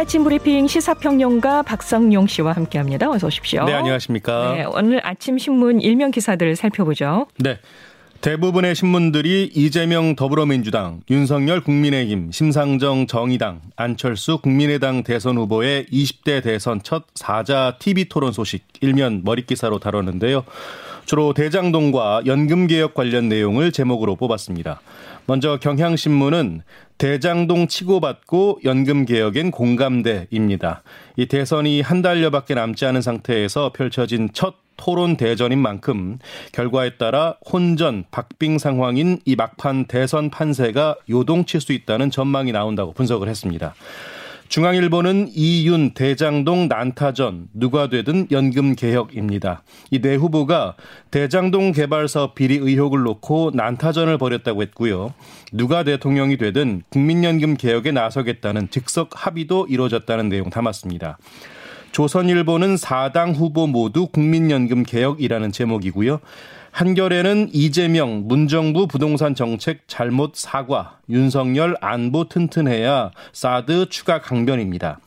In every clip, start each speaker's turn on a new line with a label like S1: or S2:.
S1: 아침 브리핑 시사평론가 박성용 씨와 함께합니다. 어서 오십시오.
S2: 네, 안녕하십니까.
S1: 네, 오늘 아침 신문 일면 기사들을 살펴보죠.
S2: 네. 대부분의 신문들이 이재명 더불어민주당, 윤석열 국민의힘, 심상정 정의당, 안철수 국민의당 대선 후보의 20대 대선 첫 사자 TV 토론 소식 일면 머릿기사로 다뤘는데요. 주로 대장동과 연금개혁 관련 내용을 제목으로 뽑았습니다. 먼저 경향신문은 대장동 치고받고 연금개혁엔 공감대입니다. 이 대선이 한 달여밖에 남지 않은 상태에서 펼쳐진 첫 토론 대전인 만큼 결과에 따라 혼전, 박빙 상황인 이 막판 대선 판세가 요동칠 수 있다는 전망이 나온다고 분석을 했습니다. 중앙일보는 이윤 대장동 난타전 누가 되든 연금 개혁입니다. 이 네 후보가 대장동 개발 사업 비리 의혹을 놓고 난타전을 벌였다고 했고요. 누가 대통령이 되든 국민연금 개혁에 나서겠다는 즉석 합의도 이루어졌다는 내용 담았습니다. 조선일보는 4당 후보 모두 국민연금 개혁이라는 제목이고요. 한겨레는 이재명 문정부 부동산 정책 잘못 사과, 윤석열 안보 튼튼해야 사드 추가 강변입니다.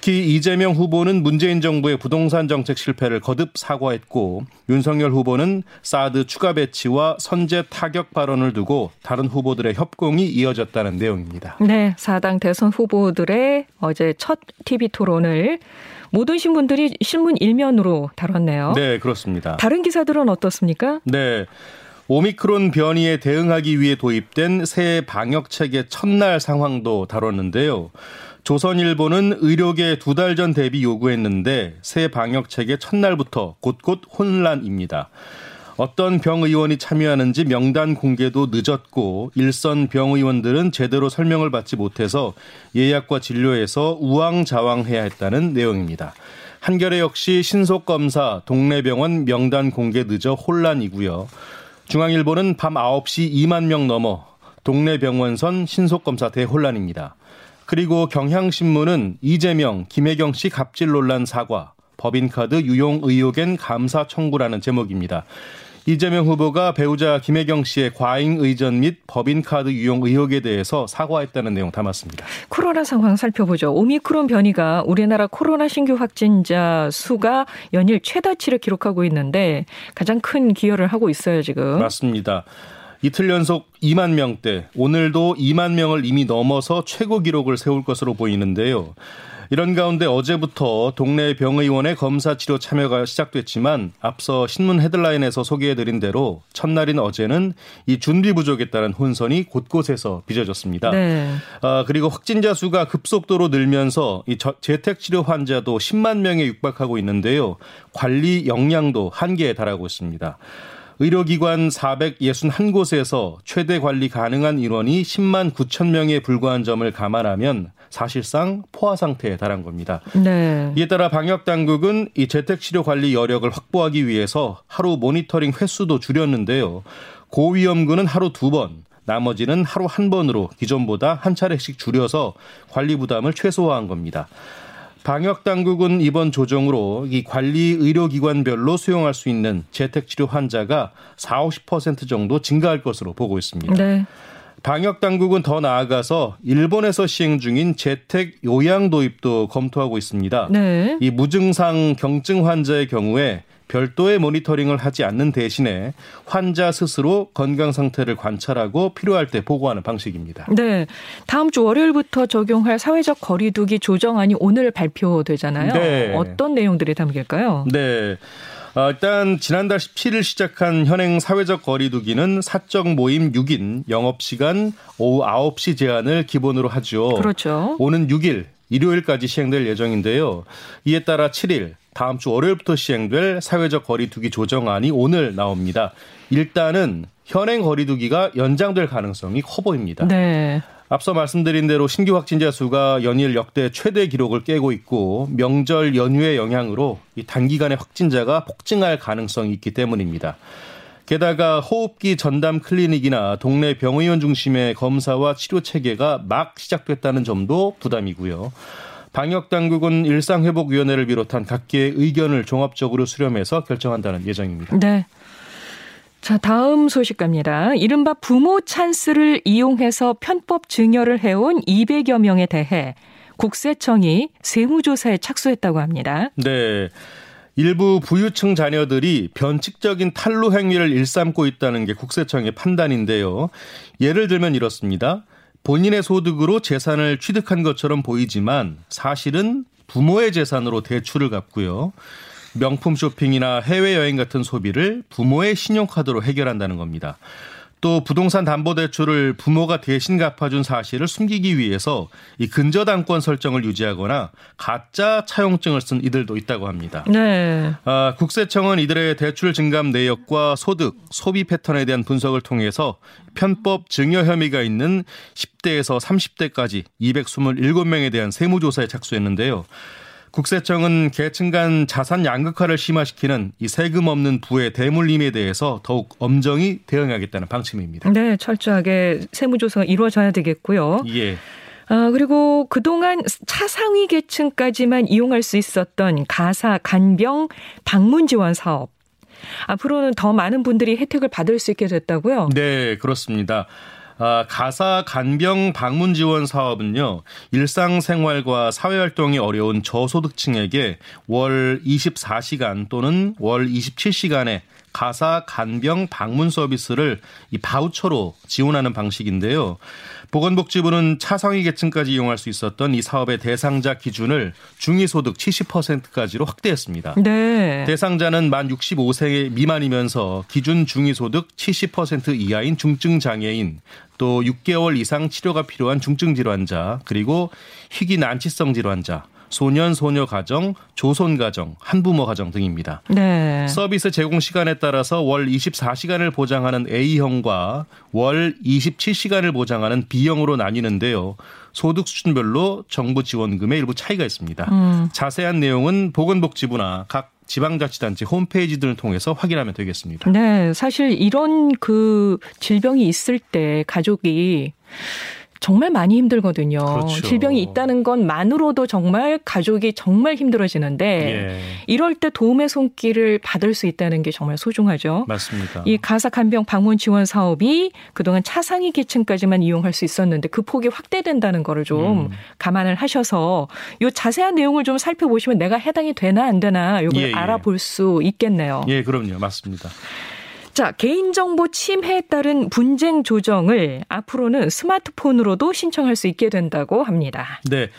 S2: 특히 이재명 후보는 문재인 정부의 부동산 정책 실패를 거듭 사과했고 윤석열 후보는 사드 추가 배치와 선제 타격 발언을 두고 다른 후보들의 협공이 이어졌다는 내용입니다.
S1: 네, 4당 대선 후보들의 어제 첫 TV 토론을 모든 신문들이 신문 일면으로 다뤘네요.
S2: 네, 그렇습니다.
S1: 다른 기사들은 어떻습니까?
S2: 네. 오미크론 변이에 대응하기 위해 도입된 새 방역 체계 첫날 상황도 다뤘는데요. 조선일보는 의료계 두 달 전 대비 요구했는데 새 방역 체계 첫날부터 곳곳 혼란입니다. 어떤 병 의원이 참여하는지 명단 공개도 늦었고 일선 병 의원들은 제대로 설명을 받지 못해서 예약과 진료에서 우왕좌왕해야 했다는 내용입니다. 한겨레 역시 신속 검사 동네 병원 명단 공개 늦어 혼란이고요. 중앙일보는 밤 9시 2만 명 넘어 동네 병원선 신속 검사 대혼란입니다. 그리고 경향신문은 이재명, 김혜경 씨 갑질 논란 사과, 법인카드 유용 의혹엔 감사 청구라는 제목입니다. 이재명 후보가 배우자 김혜경 씨의 과잉 의전 및 법인카드 유용 의혹에 대해서 사과했다는 내용 담았습니다.
S1: 코로나 상황 살펴보죠. 오미크론 변이가 우리나라 코로나 신규 확진자 수가 연일 최다치를 기록하고 있는데 가장 큰 기여를 하고 있어요, 지금.
S2: 맞습니다. 이틀 연속 2만 명대, 오늘도 2만 명을 이미 넘어서 최고 기록을 세울 것으로 보이는데요. 이런 가운데 어제부터 동네 병의원의 검사 치료 참여가 시작됐지만 앞서 신문 헤드라인에서 소개해드린 대로 첫날인 어제는 이 준비 부족에 따른 혼선이 곳곳에서 빚어졌습니다. 네. 아, 그리고 확진자 수가 급속도로 늘면서 이 재택 치료 환자도 10만 명에 육박하고 있는데요. 관리 역량도 한계에 달하고 있습니다. 의료기관 461곳에서 최대 관리 가능한 인원이 10만 9천 명에 불과한 점을 감안하면 사실상 포화 상태에 달한 겁니다. 네. 이에 따라 방역 당국은 이 재택 치료 관리 여력을 확보하기 위해서 하루 모니터링 횟수도 줄였는데요. 고위험군은 하루 두 번, 나머지는 하루 한 번으로 기존보다 한 차례씩 줄여서 관리 부담을 최소화한 겁니다. 방역 당국은 이번 조정으로 이 관리 의료기관별로 수용할 수 있는 재택 치료 환자가 4, 50% 정도 증가할 것으로 보고 있습니다. 네. 방역 당국은 더 나아가서 일본에서 시행 중인 재택 요양 도입도 검토하고 있습니다. 네. 이 무증상 경증 환자의 경우에 별도의 모니터링을 하지 않는 대신에 환자 스스로 건강 상태를 관찰하고 필요할 때 보고하는 방식입니다.
S1: 네. 다음 주 월요일부터 적용할 사회적 거리두기 조정안이 오늘 발표되잖아요. 네. 어떤 내용들이 담길까요?
S2: 네. 어, 일단 지난달 17일 시작한 현행 사회적 거리두기는 사적 모임 6인 영업시간 오후 9시 제한을 기본으로 하죠.
S1: 그렇죠.
S2: 오는 6일 일요일까지 시행될 예정인데요. 이에 따라 7일 다음 주 월요일부터 시행될 사회적 거리두기 조정안이 오늘 나옵니다. 일단은 현행 거리두기가 연장될 가능성이 커 보입니다. 네. 앞서 말씀드린 대로 신규 확진자 수가 연일 역대 최대 기록을 깨고 있고 명절 연휴의 영향으로 이 단기간에 확진자가 폭증할 가능성이 있기 때문입니다. 게다가 호흡기 전담 클리닉이나 동네 병의원 중심의 검사와 치료 체계가 막 시작됐다는 점도 부담이고요. 방역 당국은 일상회복위원회를 비롯한 각계의 의견을 종합적으로 수렴해서 결정한다는 예정입니다.
S1: 네. 자, 다음 소식 갑니다. 이른바 부모 찬스를 이용해서 편법 증여를 해온 200여 명에 대해 국세청이 세무조사에 착수했다고 합니다.
S2: 네. 일부 부유층 자녀들이 변칙적인 탈루 행위를 일삼고 있다는 게 국세청의 판단인데요. 예를 들면 이렇습니다. 본인의 소득으로 재산을 취득한 것처럼 보이지만 사실은 부모의 재산으로 대출을 갚고요. 명품 쇼핑이나 해외여행 같은 소비를 부모의 신용카드로 해결한다는 겁니다. 또 부동산 담보대출을 부모가 대신 갚아준 사실을 숨기기 위해서 이 근저당권 설정을 유지하거나 가짜 차용증을 쓴 이들도 있다고 합니다.
S1: 네.
S2: 아, 국세청은 이들의 대출 증감 내역과 소득, 소비 패턴에 대한 분석을 통해서 편법 증여 혐의가 있는 10대에서 30대까지 227명에 대한 세무조사에 착수했는데요. 국세청은 계층 간 자산 양극화를 심화시키는 이 세금 없는 부의 대물림에 대해서 더욱 엄정히 대응하겠다는 방침입니다.
S1: 네, 철저하게 세무조사가 이루어져야 되겠고요.
S2: 예.
S1: 아, 그리고 그동안 차상위 계층까지만 이용할 수 있었던 가사 간병 방문 지원 사업. 앞으로는 더 많은 분들이 혜택을 받을 수 있게 됐다고요?
S2: 네, 그렇습니다. 아, 가사 간병 방문 지원 사업은요, 일상생활과 사회활동이 어려운 저소득층에게 월 24시간 또는 월 27시간의 가사 간병 방문 서비스를 이 바우처로 지원하는 방식인데요. 보건복지부는 차상위 계층까지 이용할 수 있었던 이 사업의 대상자 기준을 중위소득 70%까지로 확대했습니다.
S1: 네.
S2: 대상자는 만 65세 미만이면서 기준 중위소득 70% 이하인 중증장애인, 또 6개월 이상 치료가 필요한 중증 질환자, 그리고 희귀 난치성 질환자, 소년 소녀 가정, 조손 가정, 한부모 가정 등입니다.
S1: 네.
S2: 서비스 제공 시간에 따라서 월 24시간을 보장하는 A형과 월 27시간을 보장하는 B형으로 나뉘는데요. 소득 수준별로 정부 지원금의 일부 차이가 있습니다. 음. 자세한 내용은 보건복지부나 각 지방자치단체 홈페이지 등을 통해서 확인하면 되겠습니다.
S1: 네, 사실 이런 그 질병이 있을 때 가족이 정말 많이 힘들거든요. 그렇죠. 질병이 있다는 것만으로도 정말 가족이 정말 힘들어지는데 예. 이럴 때 도움의 손길을 받을 수 있다는 게 정말 소중하죠.
S2: 맞습니다.
S1: 이 가사 간병 방문 지원 사업이 그동안 차상위 계층까지만 이용할 수 있었는데 그 폭이 확대된다는 거를 좀 음. 감안을 하셔서 요 자세한 내용을 좀 살펴보시면 내가 해당이 되나 안 되나 요걸 예, 예. 알아볼 수 있겠네요.
S2: 예, 그럼요. 맞습니다.
S1: 자, 개인정보 침해에 따른 분쟁 조정을 앞으로는 스마트폰으로도 신청할 수 있게 된다고 합니다.
S2: 네.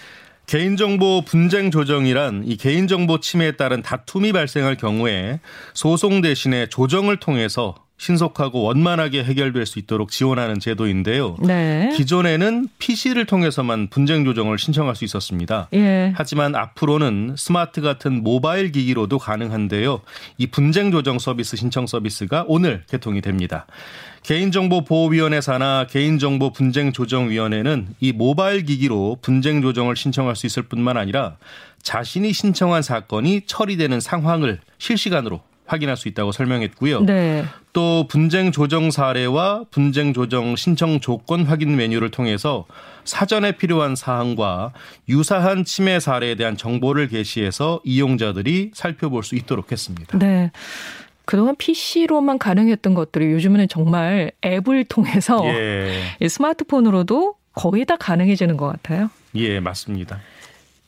S2: 개인정보 분쟁 조정이란 이 개인정보 침해에 따른 다툼이 발생할 경우에 소송 대신에 조정을 통해서 신속하고 원만하게 해결될 수 있도록 지원하는 제도인데요. 네. 기존에는 PC를 통해서만 분쟁 조정을 신청할 수 있었습니다. 예. 하지만 앞으로는 스마트 같은 모바일 기기로도 가능한데요. 이 분쟁 조정 서비스 신청 서비스가 오늘 개통이 됩니다. 개인정보보호위원회 산하 개인정보 분쟁 조정위원회는 이 모바일 기기로 분쟁 조정을 신청할 수 있을 뿐만 아니라 자신이 신청한 사건이 처리되는 상황을 실시간으로 확인할 수 있다고 설명했고요. 네. 또 분쟁 조정 사례와 분쟁 조정 신청 조건 확인 메뉴를 통해서 사전에 필요한 사항과 유사한 침해 사례에 대한 정보를 게시해서 이용자들이 살펴볼 수 있도록 했습니다.
S1: 네. 그동안 PC로만 가능했던 것들이 요즘에는 정말 앱을 통해서 예. 스마트폰으로도 거의 다 가능해지는 것 같아요.
S2: 예, 맞습니다.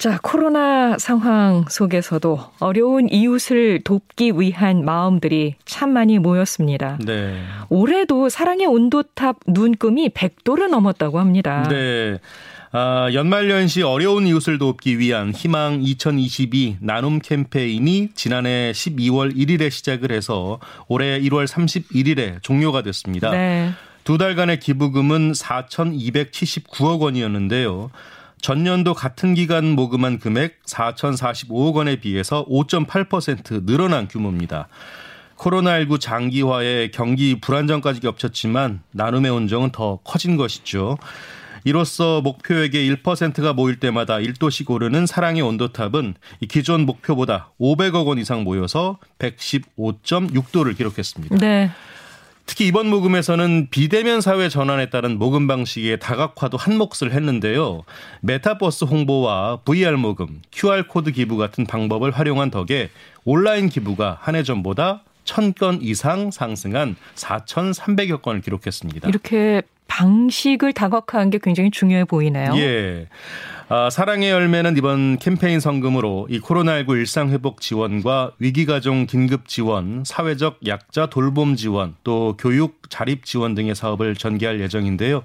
S1: 자, 코로나 상황 속에서도 어려운 이웃을 돕기 위한 마음들이 참 많이 모였습니다. 네. 올해도 사랑의 온도탑 눈금이 100도를 넘었다고 합니다.
S2: 네. 아, 연말연시 어려운 이웃을 돕기 위한 희망 2022 나눔 캠페인이 지난해 12월 1일에 시작을 해서 올해 1월 31일에 종료가 됐습니다. 네. 두 달간의 기부금은 4,279억 원이었는데요. 전년도 같은 기간 모금한 금액 4,045억 원에 비해서 5.8% 늘어난 규모입니다. 코로나19 장기화에 경기 불안정까지 겹쳤지만 나눔의 온정은 더 커진 것이죠. 이로써 목표액의 1%가 모일 때마다 1도씩 오르는 사랑의 온도탑은 기존 목표보다 500억 원 이상 모여서 115.6도를 기록했습니다. 네. 특히 이번 모금에서는 비대면 사회 전환에 따른 모금 방식의 다각화도 한 몫을 했는데요. 메타버스 홍보와 VR 모금, QR코드 기부 같은 방법을 활용한 덕에 온라인 기부가 한 해 전보다 1000건 이상 상승한 4,300여 건을 기록했습니다.
S1: 이렇게 방식을 다각화한 게 굉장히 중요해 보이네요.
S2: 예. 아, 사랑의 열매는 이번 캠페인 성금으로 이 코로나19 일상회복 지원과 위기가정 긴급 지원, 사회적 약자 돌봄 지원, 또 교육 자립 지원 등의 사업을 전개할 예정인데요.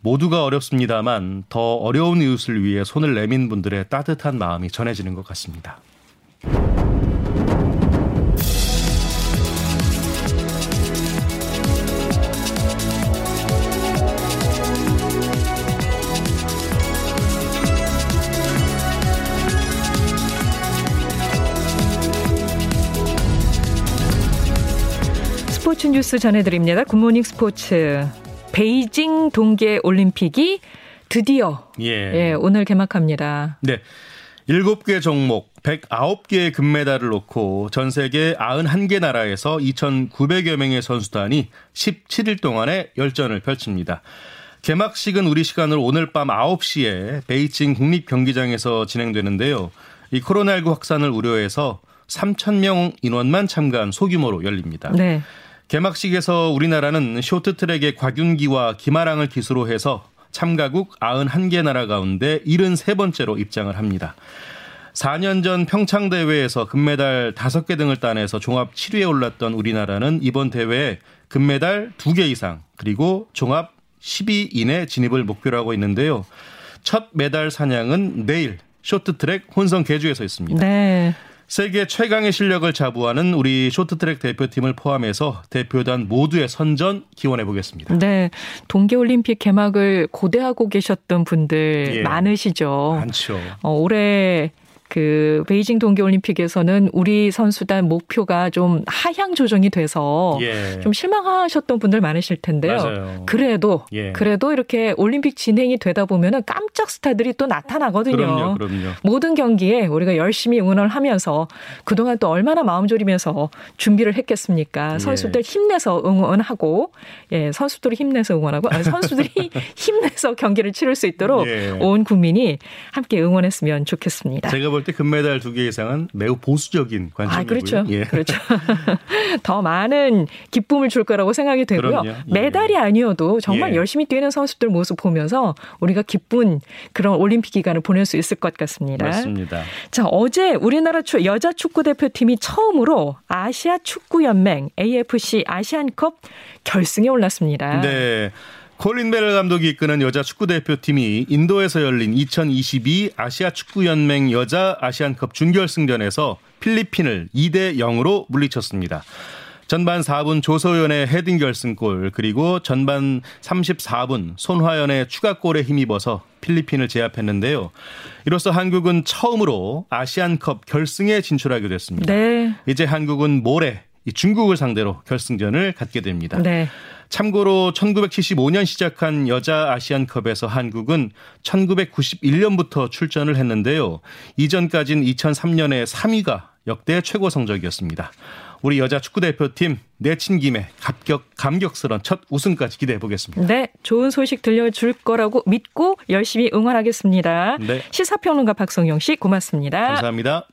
S2: 모두가 어렵습니다만 더 어려운 이웃을 위해 손을 내민 분들의 따뜻한 마음이 전해지는 것 같습니다.
S1: 스포츠 뉴스 전해드립니다. 굿모닝 스포츠. 베이징 동계 올림픽이 드디어 예. 예, 오늘 개막합니다.
S2: 네. 7개 종목 109개의 금메달을 놓고 전 세계 91개 나라에서 2,900여 명의 선수단이 17일 동안의 열전을 펼칩니다. 개막식은 우리 시간으로 오늘 밤 9시에 베이징 국립 경기장에서 진행되는데요. 이 코로나19 확산을 우려해서 3,000명 인원만 참가한 소규모로 열립니다. 네. 개막식에서 우리나라는 쇼트트랙의 곽윤기와 김아랑을 기수로 해서 참가국 91개 나라 가운데 73번째로 입장을 합니다. 4년 전 평창 대회에서 금메달 5개 등을 따내서 종합 7위에 올랐던 우리나라는 이번 대회에 금메달 2개 이상 그리고 종합 10위 이내 진입을 목표로 하고 있는데요. 첫 메달 사냥은 내일 쇼트트랙 혼성 개주에서 있습니다. 네. 세계 최강의 실력을 자부하는 우리 쇼트트랙 대표팀을 포함해서 대표단 모두의 선전 기원해 보겠습니다.
S1: 네. 동계올림픽 개막을 고대하고 계셨던 분들 예. 많으시죠.
S2: 많죠.
S1: 어, 올해 그 베이징 동계올림픽에서는 우리 선수단 목표가 좀 하향 조정이 돼서 예. 좀 실망하셨던 분들 많으실 텐데요.
S2: 맞아요.
S1: 그래도 예. 그래도 이렇게 올림픽 진행이 되다 보면은 깜짝 스타들이 또 나타나거든요.
S2: 그럼요, 그럼요.
S1: 모든 경기에 우리가 열심히 응원을 하면서 그동안 또 얼마나 마음 졸이면서 준비를 했겠습니까? 예. 선수들 힘내서 응원하고 예, 선수들이 힘내서 응원하고 아니, 선수들이 힘내서 경기를 치를 수 있도록 예. 온 국민이 함께 응원했으면 좋겠습니다.
S2: 제가 볼볼 때 금메달 두 개 이상은 매우 보수적인 관점이고요. 아,
S1: 그렇죠. 예. 그렇죠. 더 많은 기쁨을 줄 거라고 생각이 되고요. 예. 메달이 아니어도 정말 예. 열심히 뛰는 선수들 모습 보면서 우리가 기쁜 그런 올림픽 기간을 보낼 수 있을 것 같습니다.
S2: 맞습니다.
S1: 자, 어제 우리나라 여자 축구 대표팀이 처음으로 아시아 축구 연맹 AFC 아시안컵 결승에 올랐습니다.
S2: 네. 콜린 벨 감독이 이끄는 여자 축구 대표팀이 인도에서 열린 2022 아시아 축구 연맹 여자 아시안컵 준결승전에서 필리핀을 2대 0으로 물리쳤습니다. 전반 4분 조소현의 헤딩 결승골 그리고 전반 34분 손화연의 추가골에 힘입어서 필리핀을 제압했는데요. 이로써 한국은 처음으로 아시안컵 결승에 진출하게 됐습니다. 네. 이제 한국은 모레 중국을 상대로 결승전을 갖게 됩니다. 네. 참고로 1975년 시작한 여자 아시안컵에서 한국은 1991년부터 출전을 했는데요. 이전까진 2003년에 3위가 역대 최고 성적이었습니다. 우리 여자 축구대표팀 내친 김에 감격, 감격스러운 첫 우승까지 기대해 보겠습니다.
S1: 네, 좋은 소식 들려줄 거라고 믿고 열심히 응원하겠습니다. 네. 시사평론가 박성영 씨 고맙습니다.
S2: 감사합니다.